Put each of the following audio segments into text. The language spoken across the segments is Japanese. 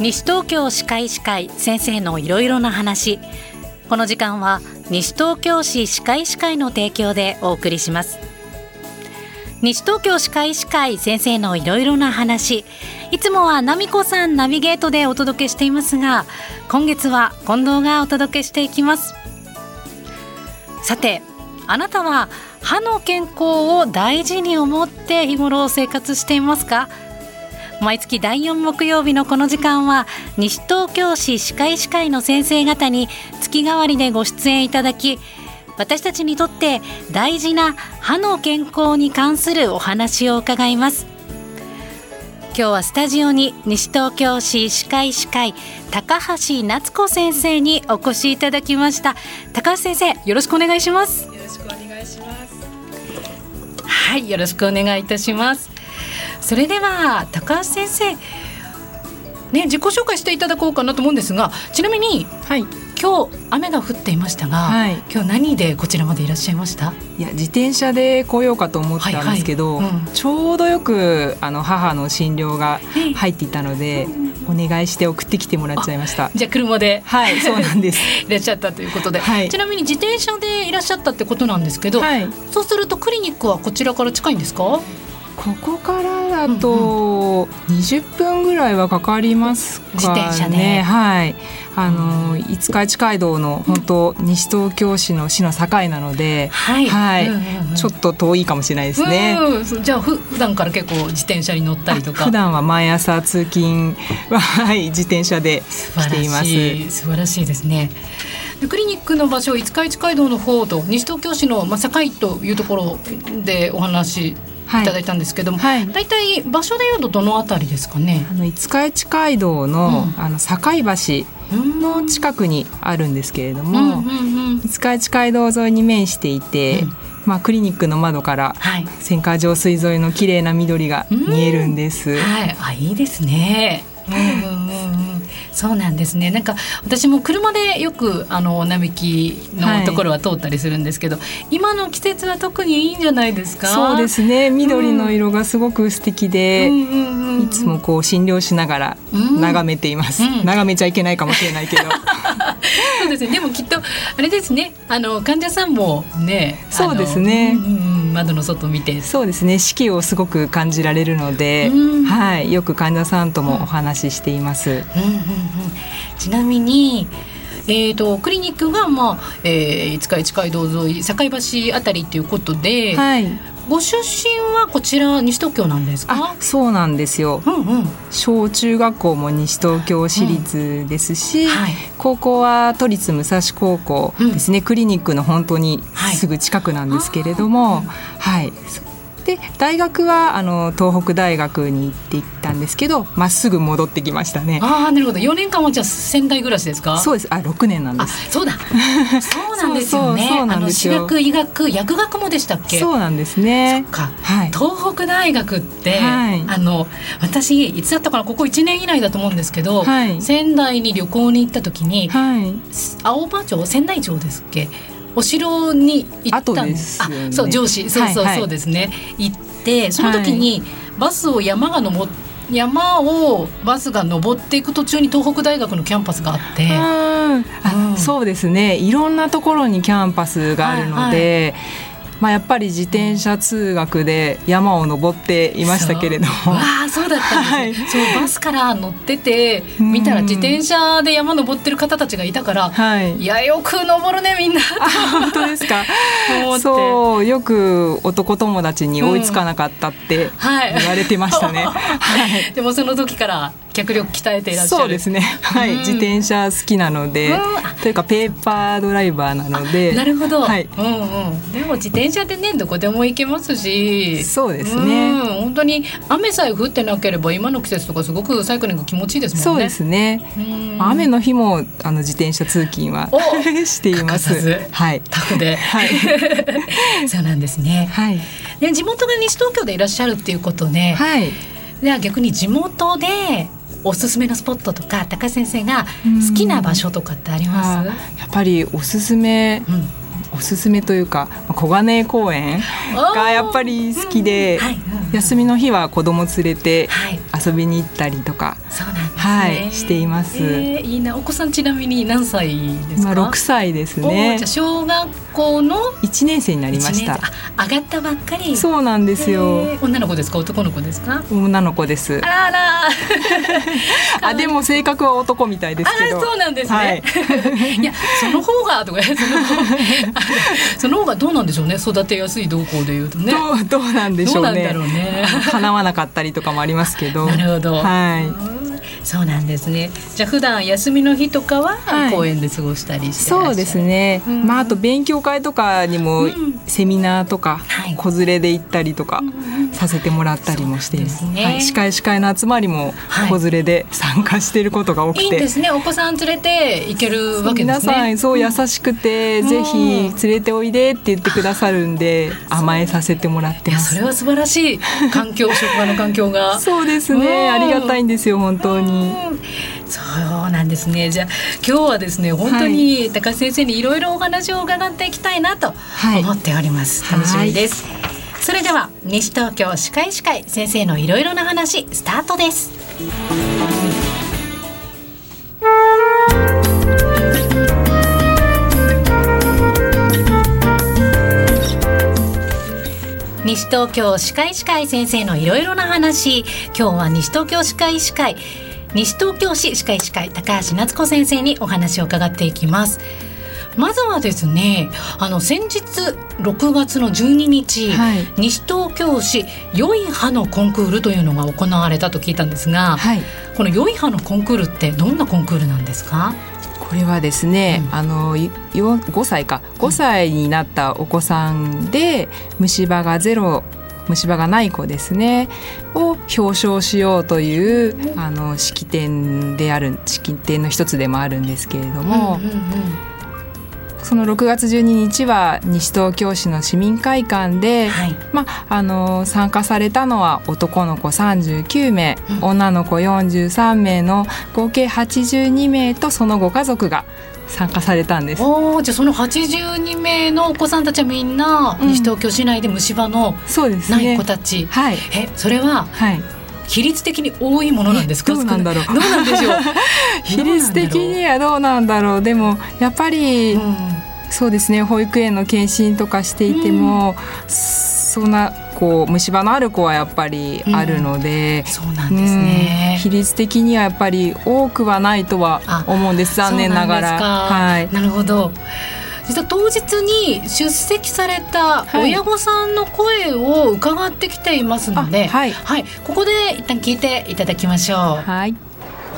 西東京歯科医師会先生のいろいろな話。この時間は西東京市歯科医師会の提供でお送りします。西東京歯科医師会先生のいろいろな話。いつもは奈美子さんナビゲートでお届けしていますが今月は近藤がお届けしていきます。さてあなたは歯の健康を大事に思って日頃生活していますか？毎月第4木曜日のこの時間は西東京市歯科医師会の先生方に月替わりでご出演いただき私たちにとって大事な歯の健康に関するお話を伺います。今日はスタジオに西東京市歯科医師会高橋夏子先生にお越しいただきました。高橋先生よろしくお願いします。はいよろしくお願いいたします。それでは高橋先生ね自己紹介していただこうかなと思うんですがちなみに、はい、今日雨が降っていましたが、はい、今日何でこちらまでいらっしゃいました？いや自転車で来ようかと思ったんですけど、はい。はい。うん、ちょうどよくあの母の診療が入っていたので、お願いして送ってきてもらっちゃいました。じゃあ車で。はいそうなんです。いらっしゃったということで、はい、ちなみに自転車でいらっしゃったってことなんですけど、はい、そうするとクリニックはこちらから近いんですか？ここからだと20分ぐらいはかかりますかね。自転車ねはい。あの五日市街道の本当西東京市の市の境なので、はい、はい、ちょっと遠いかもしれないですね。じゃあ普段から結構自転車に乗ったりとか。普段は毎朝通勤は はい自転車で来ています。素晴らしいですね。クリニックの場所五日市街道の方と西東京市のまあ境というところでお話い。ただいたんですけども、はい、大体場所でいうとどのあたりですかね？あの五日市街道の,、あの境橋の近くにあるんですけれども、五日市街道沿いに面していて、うん、まあ、クリニックの窓から千川上水沿いの綺麗な緑が見えるんです。はい、あいいですね。うんうんうんそうなんですね。なんか私も車でよくあの並木のところは通ったりするんですけど、はい、今の季節は特にいいんじゃないですか？そうですね。緑の色がすごく素敵で、うん、いつもこう診療しながら眺めています、うん、眺めちゃいけないかもしれないけど。そうですね。でもきっとあれですね。あの患者さんもねそうですね、うん窓の外見て。そうですね。四季をすごく感じられるので、はい、よく患者さんともお話ししています。うんうんうん、ちなみにえーと、クリニックが、まあえー、五日市街道沿い境橋あたりっていうことで、はい、ご出身はこちら西東京なんですか？そうなんですよ、うんうん、小中学校も西東京市立ですし、うん。はい、高校は都立武蔵高校ですね、うん、クリニックの本当にすぐ近くなんですけれども、はい、はい、で大学はあの東北大学に行っていったんですけどまっすぐ戻ってきましたね。ああなるほど。4年間はじゃあ仙台暮らしですか？そうです。あ6年なんです。そうだ。そうなんですよね。そうなんですよ。私学医学薬学もでしたっけ？そうなんですね。はい、東北大学って、はい、あの私いつだったかなここ1年以内だと思うんですけど、はい、仙台に旅行に行った時に、はい、青葉町？仙台町ですっけ？お城に行ったんです、ね、あそう上司。そうそうそうですね、はいはい、行ってその時にバスを山が登って山をバスが登っていく途中に東北大学のキャンパスがあって、うん、そうですね。いろんなところにキャンパスがあるので、はいはいまあ、やっぱり自転車通学で山を登っていましたけれども、ああそうだったんですね、はい、そうバスから乗ってて見たら自転車で山登ってる方たちがいたから、はい、いやよく登るねみんな。本当ですか？そうよく男友達に追いつかなかったって言われてましたね、う んはい、でもその時から脚力鍛えていらっしゃる。そうですね。はい、うん、自転車好きなので、うん、というかペーパードライバーなので。なるほど、はい、うんうん、でも自転車でねどこでも行けますし。そうですね、うん、本当に雨さえ降ってなければ今の季節とかすごくサイクリング気持ちいいですもんね。そうですね、雨の日もあの自転車通勤は しています。はい。タフで、はい、そうなんですね。はい。で地元が西東京でいらっしゃるっていうことで、はい、では逆に地元でおすすめのスポットとか高先生が好きな場所とかってあります？やっぱりおすすめ、うん。おすすめというか小金井公園がやっぱり好きで、休みの日は子供連れて遊びに行ったりとか、そうなんです、ね、はい、しています、えー、いいなお子さんちなみに何歳ですか、まあ、6歳ですね。じゃ小学校の1年生になりました。上がったばっかり。そうなんですよ、えー、女の子ですか？男の子ですか？女の子です。あらら。あでも性格は男みたいですけど。そうなんですね、はい、いやその方がとか そのその方がどうなんでしょうね？育てやすい動向でいうとね。どうどうなんでしょうね。うね。叶わなかったりとかもありますけど。なるほど。はいそうなんですね。じゃあ普段休みの日とかは公園で過ごしたりしてそうですね。うん、まああと勉強会とかにもセミナーとか、子連れで行ったりとかさせてもらったりもしています。ね、はい、司会司会の集まりも子連れで参加していることが多くて、い、いですね。お子さん連れて行けるわけですね。皆さんそう優しくて、ぜひ連れておいでって言ってくださるんで甘えさせてもらってます。それは素晴らしい環境職場の環境が。そうですね。ありがたいんですよ本当に。そうなんですね。じゃあ今日はですね本当に高橋先生にいろいろお話を伺っていきたいなと思っております、はい、楽しみです、はい、それでは西東京歯科医師会先生のいろいろな話スタートです。西東京歯科医師会先生のいろいろな話。今日は西東京歯科医師会西東京市歯科医師会高橋夏子先生にお話を伺っていきます。まずはですねあの先日6月の12日、はい、西東京市良い歯のコンクールというのが行われたと聞いたんですが、はい、この良い歯のコンクールってどんなコンクールなんですか？これはですね、うん、あの5歳か。5歳になったお子さんで虫歯がゼロ虫歯がない子ですねを表彰しようというあの式典である式典の一つでもあるんですけれども。うんうんうんその6月12日は西東京市の市民会館で、はい、まあの参加されたのは男の子39名、うん、女の子43名の合計82名とそのご家族が参加されたんですおじゃあその82名のお子さんたちはみんな、西東京市内で虫歯のない子たち、ね、はい、えそれは、はい比率的に多いものなんですか？どうなんだろう。どうなんでしょう？比率的にはどうなんだろう。でもやっぱり、うん、そうですね。保育園の検診とかしていても、うん、そんなこう虫歯のある子はやっぱりあるので、うん、そうなんですね、比率的にはやっぱり多くはないとは思うんです。残念ながら。はい、なるほど。実は当日に出席された親御さんの声を伺ってきていますので、はい、はい、ここで一旦聞いていただきましょう。はい、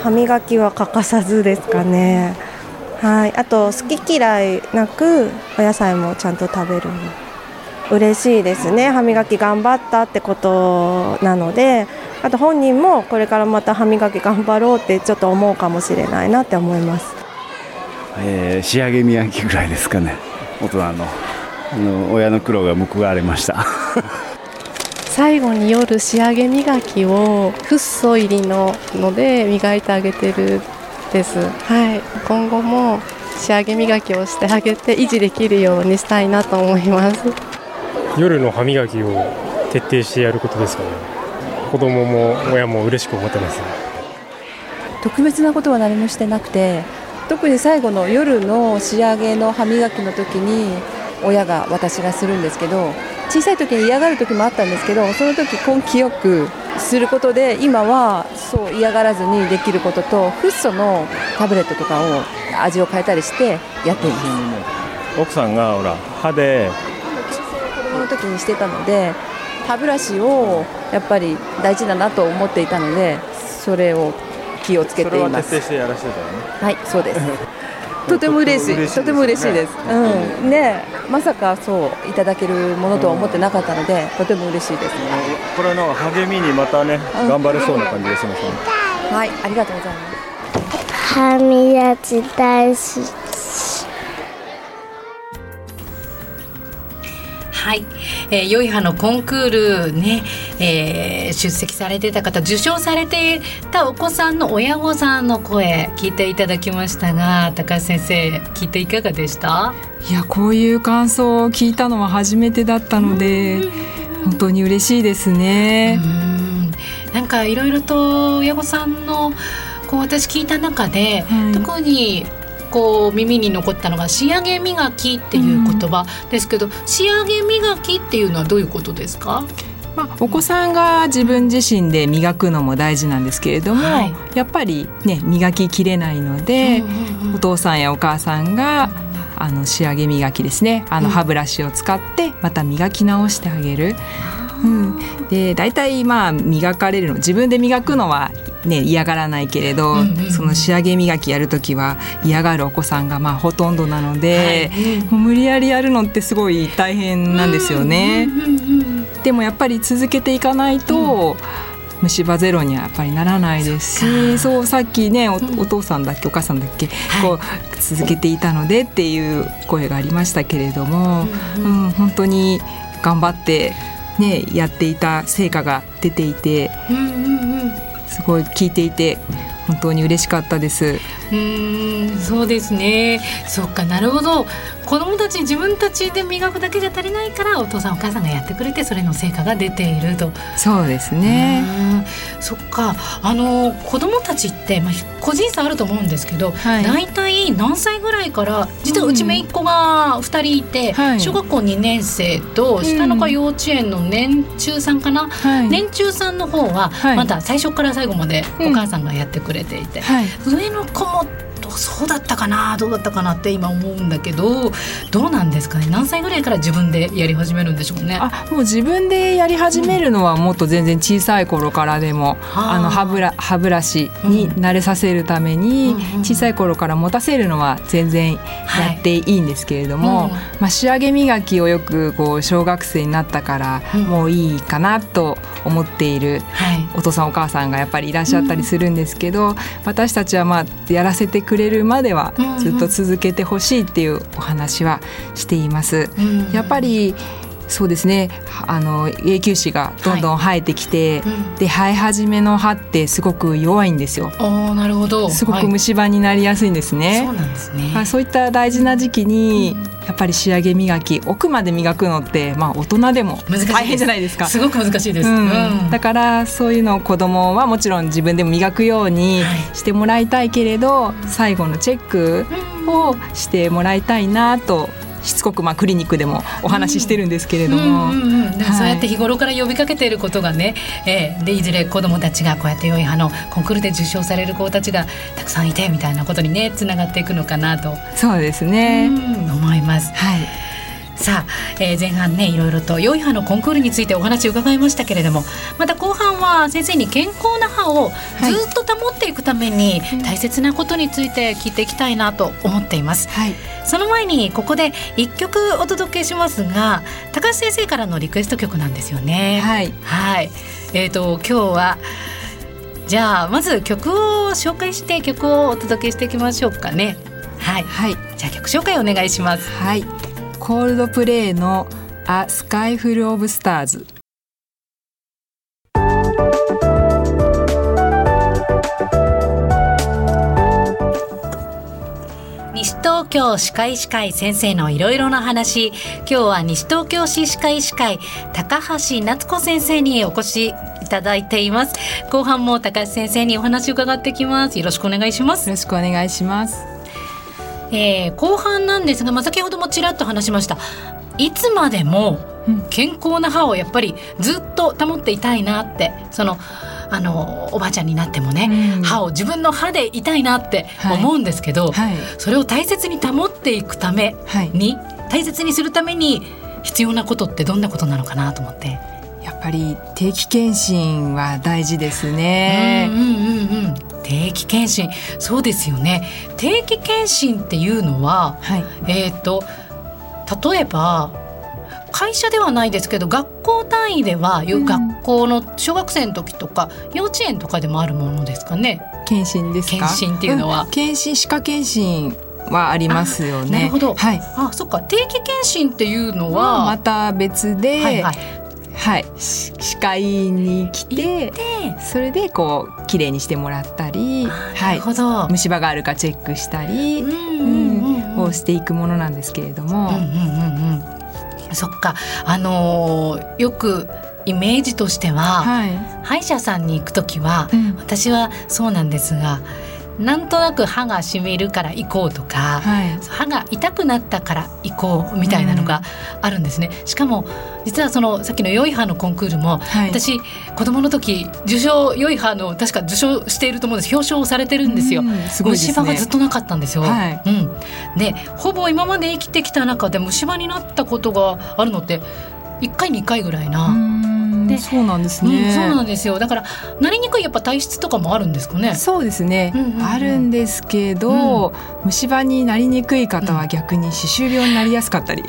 歯磨きは欠かさずですかね。はい、あと好き嫌いなくお野菜もちゃんと食べる。嬉しいですね。歯磨き頑張ったってことなのであと本人もこれからまた歯磨き頑張ろうってちょっと思うかもしれないなって思います、えー、仕上げ磨きぐらいですかね。大人のあの親の苦労が報われました。最後に夜仕上げ磨きをフッ素入りのので磨いてあげてるです。はい。今後も仕上げ磨きをしてあげて維持できるようにしたいなと思います夜の歯磨きを徹底してやることですかね。子供も親も嬉しく思ってます特別なことは何もしてなくて特に最後の夜の仕上げの歯磨きの時に親が私がするんですけど小さい時に嫌がる時もあったんですけどその時根気よくすることで今はそう嫌がらずにできることとフッ素のタブレットとかを味を変えたりしてやっています。奥さんがほら歯での時にしてたので歯ブラシをやっぱり大事だなと思っていたのでそれを気をつけています。はいそうです。とても嬉しい。とても嬉しいです、うん。ねまさかそういただけるものとは思ってなかったので、とても嬉しいです、ね、これの励みにまたね、頑張れそうな感じがしますね、はいありがとうございます。歯磨き大好はい、えー、良い歯のコンクールね、えー、出席されてた方受賞されていたお子さんの親御さんの声聞いていただきましたが高橋先生聞いていかがでした？いやこういう感想を聞いたのは初めてだったので。本当に嬉しいですね。なんかいろいろと親御さんのこう私聞いた中で、はい、特にこう耳に残ったのが仕上げ磨きっていう言葉。ですけど、うん、仕上げ磨きっていうのはどういうことですか？まあ、お子さんが自分自身で磨くのも大事なんですけれども、はい、やっぱりね磨ききれないので、うんうん、お父さんやお母さんがあの仕上げ磨きですね。あの歯ブラシを使ってまた磨き直してあげる。うん、で大体まあ磨かれるの自分で磨くのはね、嫌がらないけれど、うんうん、その仕上げ磨きやる時は嫌がるお子さんがまあほとんどなので、はい、もう無理やりやるのってすごい大変なんですよね。でもやっぱり続けていかないと、虫歯ゼロにはやっぱりならないです。しそうさっきねお,、父さんだっけお母さんだっけ、こう続けていたのでっていう声がありましたけれども、うん、うん、本当に頑張ってねやっていた成果が出ていて、うんうんうん、すごい聞いていて本当に嬉しかったです。うんそうですね。そっかなるほど。子供たち自分たちで磨くだけじゃ足りないからお父さんお母さんがやってくれてそれの成果が出ていると。そうですね。そっか。あの子供たちって、まあ、個人差あると思うんですけど、はい、大体何歳ぐらいから実はうちめいっ子が2人いて、うん、小学校2年生と下の子幼稚園の年中さんかな、はい、年中さんの方はまだ最初から最後までお母さんがやってくれていて、うん、上の子もそうだったかなどうだったかなって今思うんだけどどうなんですかね。何歳ぐらいから自分でやり始めるんでしょうね。あもう自分でやり始めるのはもっと全然小さい頃からでも、うん、あの歯ブラ歯ブラシに慣れさせるために、うん、小さい頃から持たせるのは全然やっていいんですけれども、はい。うん、まあ、仕上げ磨きをよくこう小学生になったからもういいかなと思っているお父さんお母さんがやっぱりいらっしゃったりするんですけど、私たちはまあやらせてくれるまではずっと続けてほしいっていうお話はしています。やっぱりそうですね。あの永久歯がどんどん生えてきて、はいうん、で生え始めの歯ってすごく弱いんですよ。あなるほど。すごく虫歯になりやすいんですね。はい、そうなんですね。そういった大事な時期に、やっぱり仕上げ磨き奥まで磨くのって、まあ、大人でも大変じゃないですか。すごく難しいです、うん。だからそういうのを子供はもちろん自分でも磨くようにしてもらいたいけれど、はい、最後のチェックをしてもらいたいなとしつこくまあクリニックでもお話ししてるんですけれども、そうやって日頃から呼びかけていることがね、えー、でいずれ子どもたちがこうやって良い派のコンクールで受賞される子たちがたくさんいてみたいなことにねつながっていくのかなと。そうですね。思います。はいさあ、えー、前半ねいろいろと良い歯のコンクールについてお話を伺いましたけれどもまた後半は先生に健康な歯をずっと保っていくために大切なことについて聞いていきたいなと思っています、はい、その前にここで一曲お届けしますが高橋先生からのリクエスト曲なんですよね。はい、はい、えっ、ー、と今日はじゃあまず曲を紹介して曲をお届けしていきましょうかね。はい、はい、じゃあ曲紹介お願いします。はいコールドプレイの A Sky Full of Stars 西東京歯科医師会先生のいろいろな話。今日は西東京市歯科医師会高橋夏子先生にお越しいただいています。後半も高橋先生にお話を伺ってきます。よろしくお願いします。よろしくお願いしますえー、後半なんですが、まあ、先ほどもちらっと話しました。いつまでも健康な歯をやっぱりずっと保っていたいなってそのあのおばあちゃんになってもね、うん、歯を自分の歯でいたいなって思うんですけど、はい。はい、それを大切に保っていくために、はい、大切にするために必要なことってどんなことなのかなと思って。やっぱり定期検診は大事ですね。うんうんうんうん定期検診。そうですよね。定期検診っていうのは、はい、えっ、ー、と例えば会社ではないですけど学校単位では、うん、学校の小学生の時とか幼稚園とかでもあるものですかね。検診です検診っていうのは、うん、検診歯科検診はありますよね。なるほど。はい。あ、そっか。定期検診っていうのはまた別で、はいはい、はい、歯科医院に来てそれでこう綺麗にしてもらったり、はい、虫歯があるかチェックしたり、うんをしていくものなんですけれども。うんうんうんうん。そっか。あのーよくイメージとしては、はい。歯医者さんに行く時は、うん。私はそうなんですがなんとなく歯がしみるから行こうとか、はい歯が痛くなったから行こうみたいなのがあるんですね。しかも実はそのさっきの良い歯のコンクールも、はい私子供の時受賞良い歯の確か受賞していると思うんです表彰されてるんですよ。うんすごいですね虫歯がずっとなかったんですよ。はいうん、でほぼ今まで生きてきた中で虫歯になったことがあるのって1回2回ぐらいな。そうなんですうんね、そうなんですよ。だからなりにくいやっぱ体質とかもあるんですかね？そうですね、うんうんうん。あるんですけど、虫歯になりにくい方は逆に歯周病になりやすかったり、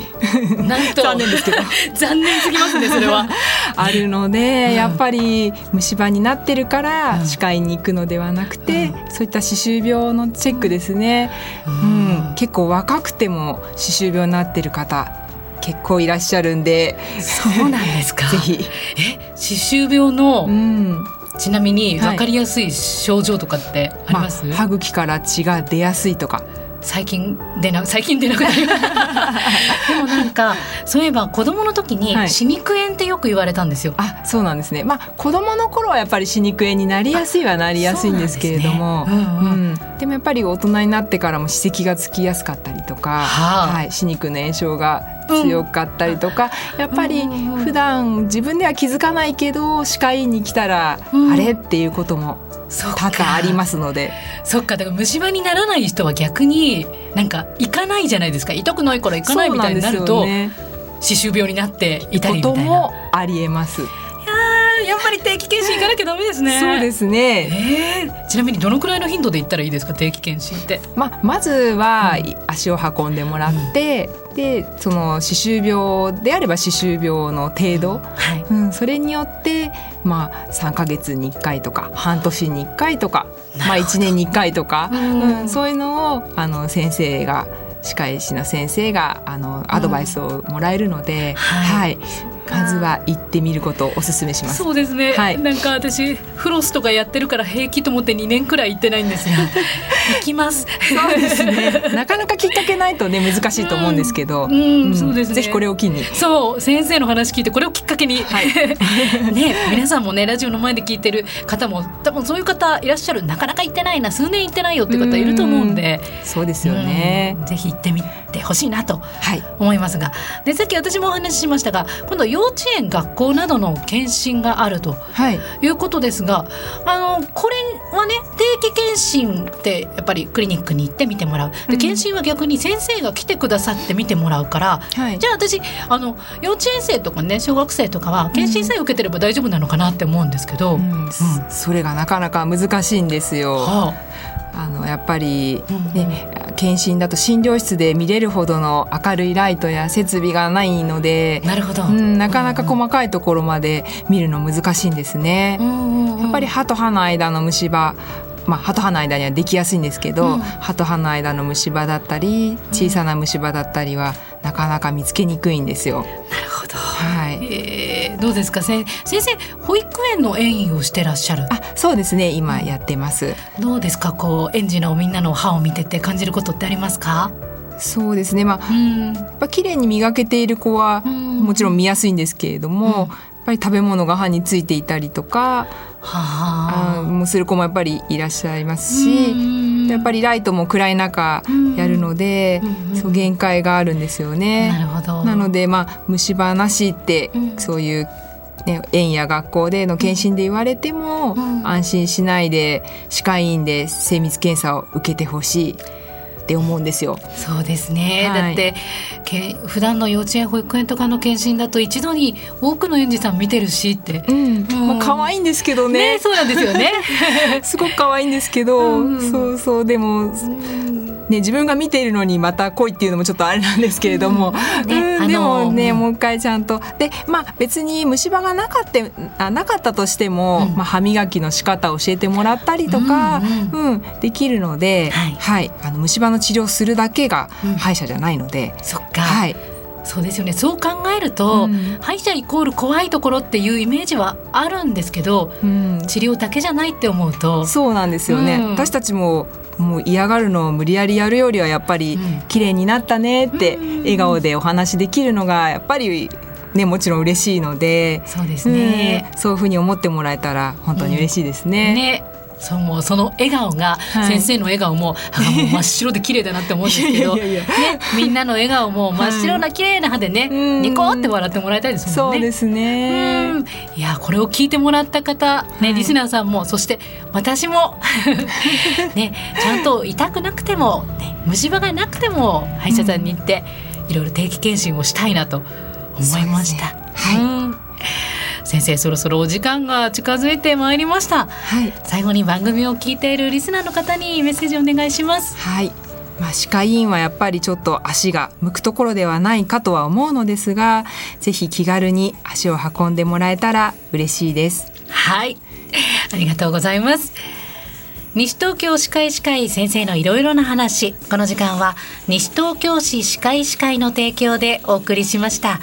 なんと。残念ですけど。残念すぎますねそれは。あるので、うん。やっぱり虫歯になってるからうん。歯科医に行くのではなくて、うそういった歯周病のチェックですね、うん。結構若くても歯周病になってる方結構いらっしゃるんで。そうなんですか？ぜひ、え歯周病の、うん。ちなみにはい。分かりやすい症状とかってありまあます、歯茎から血が出やすいとか最近出な最近出なくなりました。でもなんかそういえば子供の時にはい。歯肉炎ってよく言われたんですよ。あそうなんですね。まあ子供の頃はやっぱり歯肉炎になりやすいはなりやすいんですけれども。ですね。うんうん。うん。でもやっぱり大人になってからも歯石がつきやすかったりとか、はあ。はい、歯肉の炎症が強かったりとか、やっぱり普段自分では気づかないけど歯科医院に来たら、うん。あれ？っていうことも多々ありますのでそっかだから虫歯にならない人は逆になんか行かないじゃないですか痛くないから行かないみたいになると歯周病になっていたりみたいな。こともありえます。やっぱり定期検診行かなきゃダメですね。そうですね。えーちなみにどのくらいの頻度で行ったらいいですか定期検診って？まあ、まずは足を運んでもらって、でその歯周病であれば歯周病の程度、はい。うん、それによって、まあ、3ヶ月に1回とか半年に1回とか、まあ、1年に1回とか、うん。うん、そういうのをあの先生が歯科医師の先生があのアドバイスをもらえるので、はい。はいまずは行ってみることをお勧めします。そうですね、はい。なんか私フロスとかやってるから平気と思って2年くらい行ってないんですが行きます。そうですね。なかなかきっかけないとね難しいと思うんですけど、うんそうですね。ぜひこれを機に。そう先生の話聞いてこれをきっかけに、ね皆さんもねラジオの前で聞いてる方も多分そういう方いらっしゃるなかなか行ってないな数年行ってないよって方いると思うんで。そうですよね。うん。ぜひ行ってみてほしいなとはい。思いますが。でさっき私もお話ししましたが今度幼稚園学校などの検診があるとはい。いうことですがあのこれはね定期検診ってやっぱりクリニックに行って見てもらう。で検診は逆に先生が来てくださって見てもらうから、はい。じゃあ私あの幼稚園生とかね小学生とかは検診さえ受けてれば大丈夫なのかなって思うんですけど、うん。それがなかなか難しいんですよ。はあのやっぱり、うん。ね検診だと診療室で見れるほどの明るいライトや設備がないのであ、なるほど、うん、なかなか細かいところまで見るの難しいんですね。うんやっぱり歯と歯の間の虫歯まあ、歯と歯の間にはできやすいんですけど、うん。歯と歯の間の虫歯だったり小さな虫歯だったりはなかなか見つけにくいんですよ。なるほど、はい。えーどうですか？せ先生保育園の園員をしてらっしゃる。あそうですね。今やってます。どうですか？こう園児のみんなの歯を見てて感じることってありますか？そうですね。まあうん。やっぱ綺麗に磨けている子はうん。もちろん見やすいんですけれども、うん。やっぱり食べ物が歯についていたりとかあ。はあもうする子もやっぱりいらっしゃいますし、やっぱりライトも暗い中やるので、うんそう限界があるんですよなね。るほど。なのでまあ虫歯なしって、うん。そういうね、園や学校での検診で言われても、うん。安心しないで歯科医院で精密検査を受けてほしいって思うんですよ。そうですね、はい。だってけ普段の幼稚園保育園とかの検診だと一度に多くの園児さん見てるしって、うん、まあ可愛いんですけどね。ねそうなんですよね。すごく可愛いんですけど、うんそうそう。でも、ね、自分が見ているのにまた来いっていうのもちょっとあれなんですけれども、ねうんあのでもね、うん。もう一回ちゃんと。でまあ別に虫歯がなかってあなかったとしても、うん。まあ、歯磨きの仕方を教えてもらったりとか、ううんできるので、はい。あの虫歯の治療をするだけがうん。歯医者じゃないので、そっか、はい、そうですよね。そう考えると、うん、歯医者イコール怖いところっていうイメージはあるんですけど、うん、治療だけじゃないって思うと。そうなんですよね、うん、私たちももう嫌がるのを無理やりやるよりはやっぱり綺麗になったねって笑顔でお話できるのがやっぱりね、もちろん嬉しいのでそうですね、うん、そういうふうに思ってもらえたら本当に嬉しいですね。ねそうもうその笑顔が、はい、先生の笑顔も歯も真っ白で綺麗だなって思うんですけど ね、みんなの笑顔も真っ白な綺麗な歯でね、はい、ニコって笑ってもらいたいですもんね。そうですね。いやこれを聞いてもらった方、ね、リスナーさんもそして私も ね、ちゃんと痛くなくても、ね、虫歯がなくても歯医者さんに行って、いろいろ定期検診をしたいなと思いました。ね、はい先生そろそろお時間が近づいてまいりました、はい、最後に番組を聞いているリスナーの方にメッセージお願いします。はい。まあ、歯科医院はやっぱりちょっと足が向くところではないかとは思うのですがぜひ気軽に足を運んでもらえたら嬉しいです。はい。ありがとうございます。西東京歯科医師会先生のいろいろな話。この時間は西東京市歯科医師会の提供でお送りしました。